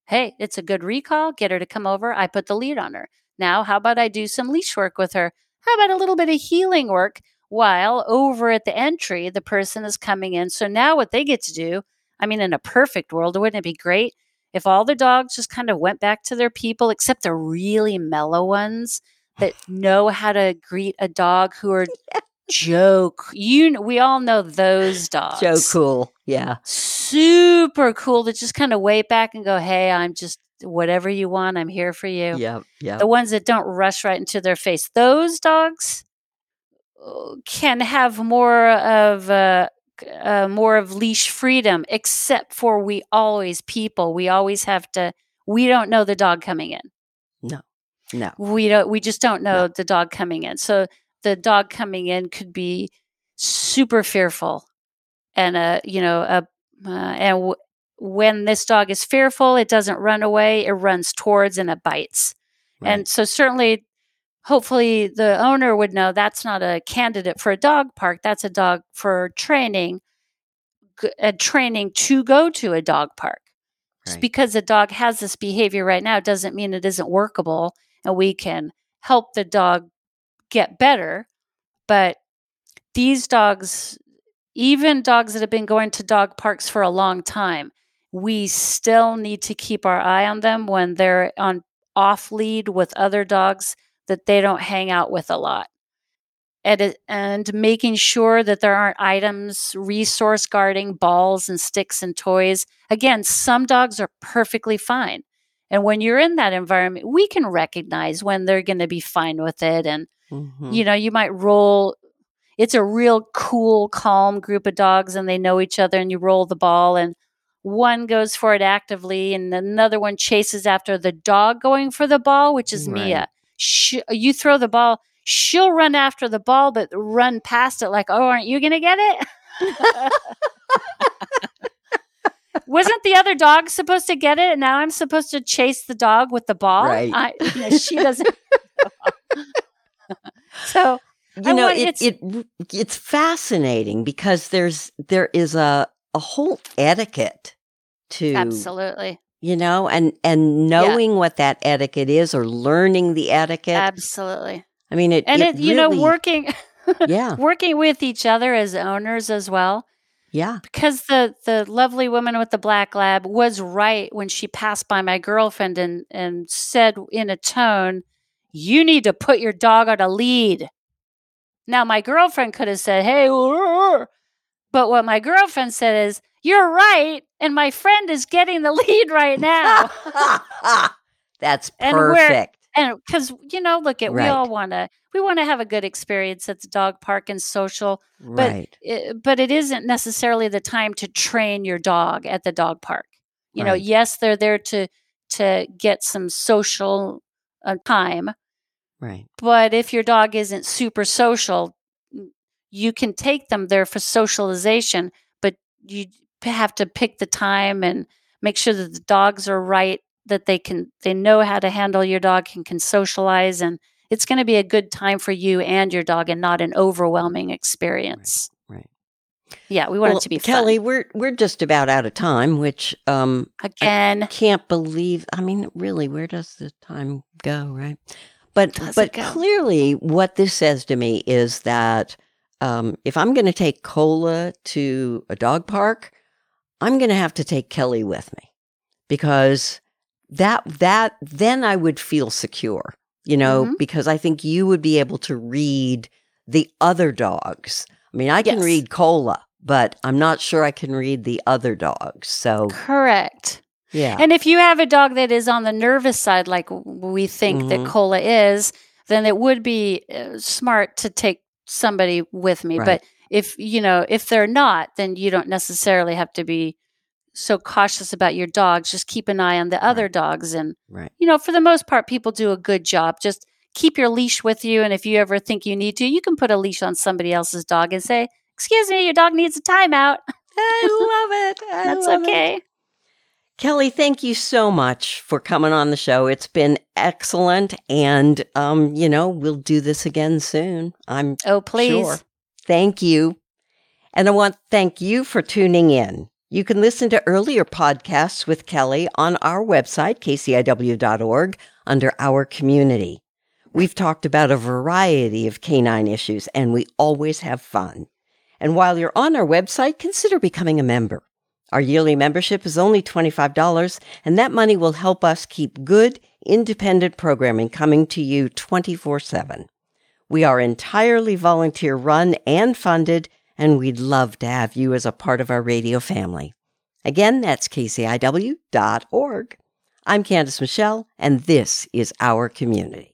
Hey, it's a good recall. Get her to come over. I put the lead on her. Now, how about I do some leash work with her? How about a little bit of heeling work while over at the entry, the person is coming in. So now what they get to do, I mean, in a perfect world, wouldn't it be great if all the dogs just kind of went back to their people, except the really mellow ones that know how to greet a dog who are joke. You, we all know those dogs. So cool. Yeah. Super cool to just kind of wait back and go, hey, I'm just whatever you want. I'm here for you Yeah. Yeah. the ones that don't rush right into their face those dogs can have more of uh, uh, more of leash freedom except for we always people we always have to we don't know the dog coming in. No. No, we don't we just don't know No. the dog coming in. So the dog coming in could be super fearful and uh you know uh, uh, and w- when this dog is fearful it doesn't run away it runs towards and it bites. And so certainly hopefully the owner would know that's not a candidate for a dog park that's a dog for training a training to go to a dog park. Just because a dog has this behavior right now doesn't mean it isn't workable and we can help the dog get better but these dogs even dogs that have been going to dog parks for a long time we still need to keep our eye on them when they're on off lead with other dogs that they don't hang out with a lot and, and making sure that there aren't items resource guarding balls and sticks and toys again some dogs are perfectly fine And when you're in that environment, we can recognize when they're going to be fine with it. And, Mhm. you know, you might roll. It's a real cool, calm group of dogs and they know each other and you roll the ball and one goes for it actively and another one chases after the dog going for the ball, which is Right. Mia. Sh- you throw the ball, she'll run after the ball, but run past it like, oh, aren't you going to get it? Wasn't the other dog supposed to get it? And now I'm supposed to chase the dog with the ball? Right. I, you know, she doesn't. so you I know want- it, it's- it it's fascinating because there's there is a a whole etiquette to absolutely, you know and and knowing what that etiquette is or learning the etiquette. Absolutely. i mean it And it, you know, working yeah. working with each other as owners as well. yeah. Because the the lovely woman with the black lab was right when she passed by my girlfriend and and said in a tone you need to put your dog on a lead. Now my girlfriend could have said hey but what my girlfriend said is you're right and my friend is getting the lead right now. That's perfect. and because you know look at we all want to we want to have a good experience at the dog park and social but right. it, but it isn't necessarily the time to train your dog at the dog park. You know, yes, they're there to to get some social uh, time, right. but if your dog isn't super social, you can take them there for socialization, but you have to pick the time and make sure that the dogs are right that they can they know how to handle your dog and can socialize and it's going to be a good time for you and your dog and not an overwhelming experience. right Yeah, we want well, it to be kelly fun. we're we're just about out of time which um Again, I can't believe i mean really where does the time go right but Does but clearly what this says to me is that um, if i'm going to take cola to a dog park i'm going to have to take kelly with me because that that then i would feel secure you know Mhm. because i think you would be able to read the other dogs i mean i can Yes. read cola but i'm not sure i can read the other dogs so correct. yeah And if you have a dog that is on the nervous side, like we think Mhm. that Cola is, then it would be uh, smart to take somebody with me. Right. But if you know if they're not, then you don't necessarily have to be so cautious about your dogs. Just keep an eye on the other Right. dogs, and right you know, for the most part, people do a good job. Just keep your leash with you, and if you ever think you need to, you can put a leash on somebody else's dog and say, "Excuse me, your dog needs a timeout." I love it. I That's love it. okay. Kelly, thank you so much for coming on the show. It's been excellent. And, um, you know, we'll do this again soon. I'm Oh, please. Sure. Thank you. And I want to thank you for tuning in. You can listen to earlier podcasts with Kelly on our website, kciw.org, under Our Community. We've talked about a variety of canine issues, and we always have fun. And while you're on our website, consider becoming a member. Our yearly membership is only $25, and that money will help us keep good, independent programming coming to you 24 7. We are entirely volunteer run and funded, and we'd love to have you as a part of our radio family. Again, that's kciw.org. I'm Candace Michelle, and this is Our Community.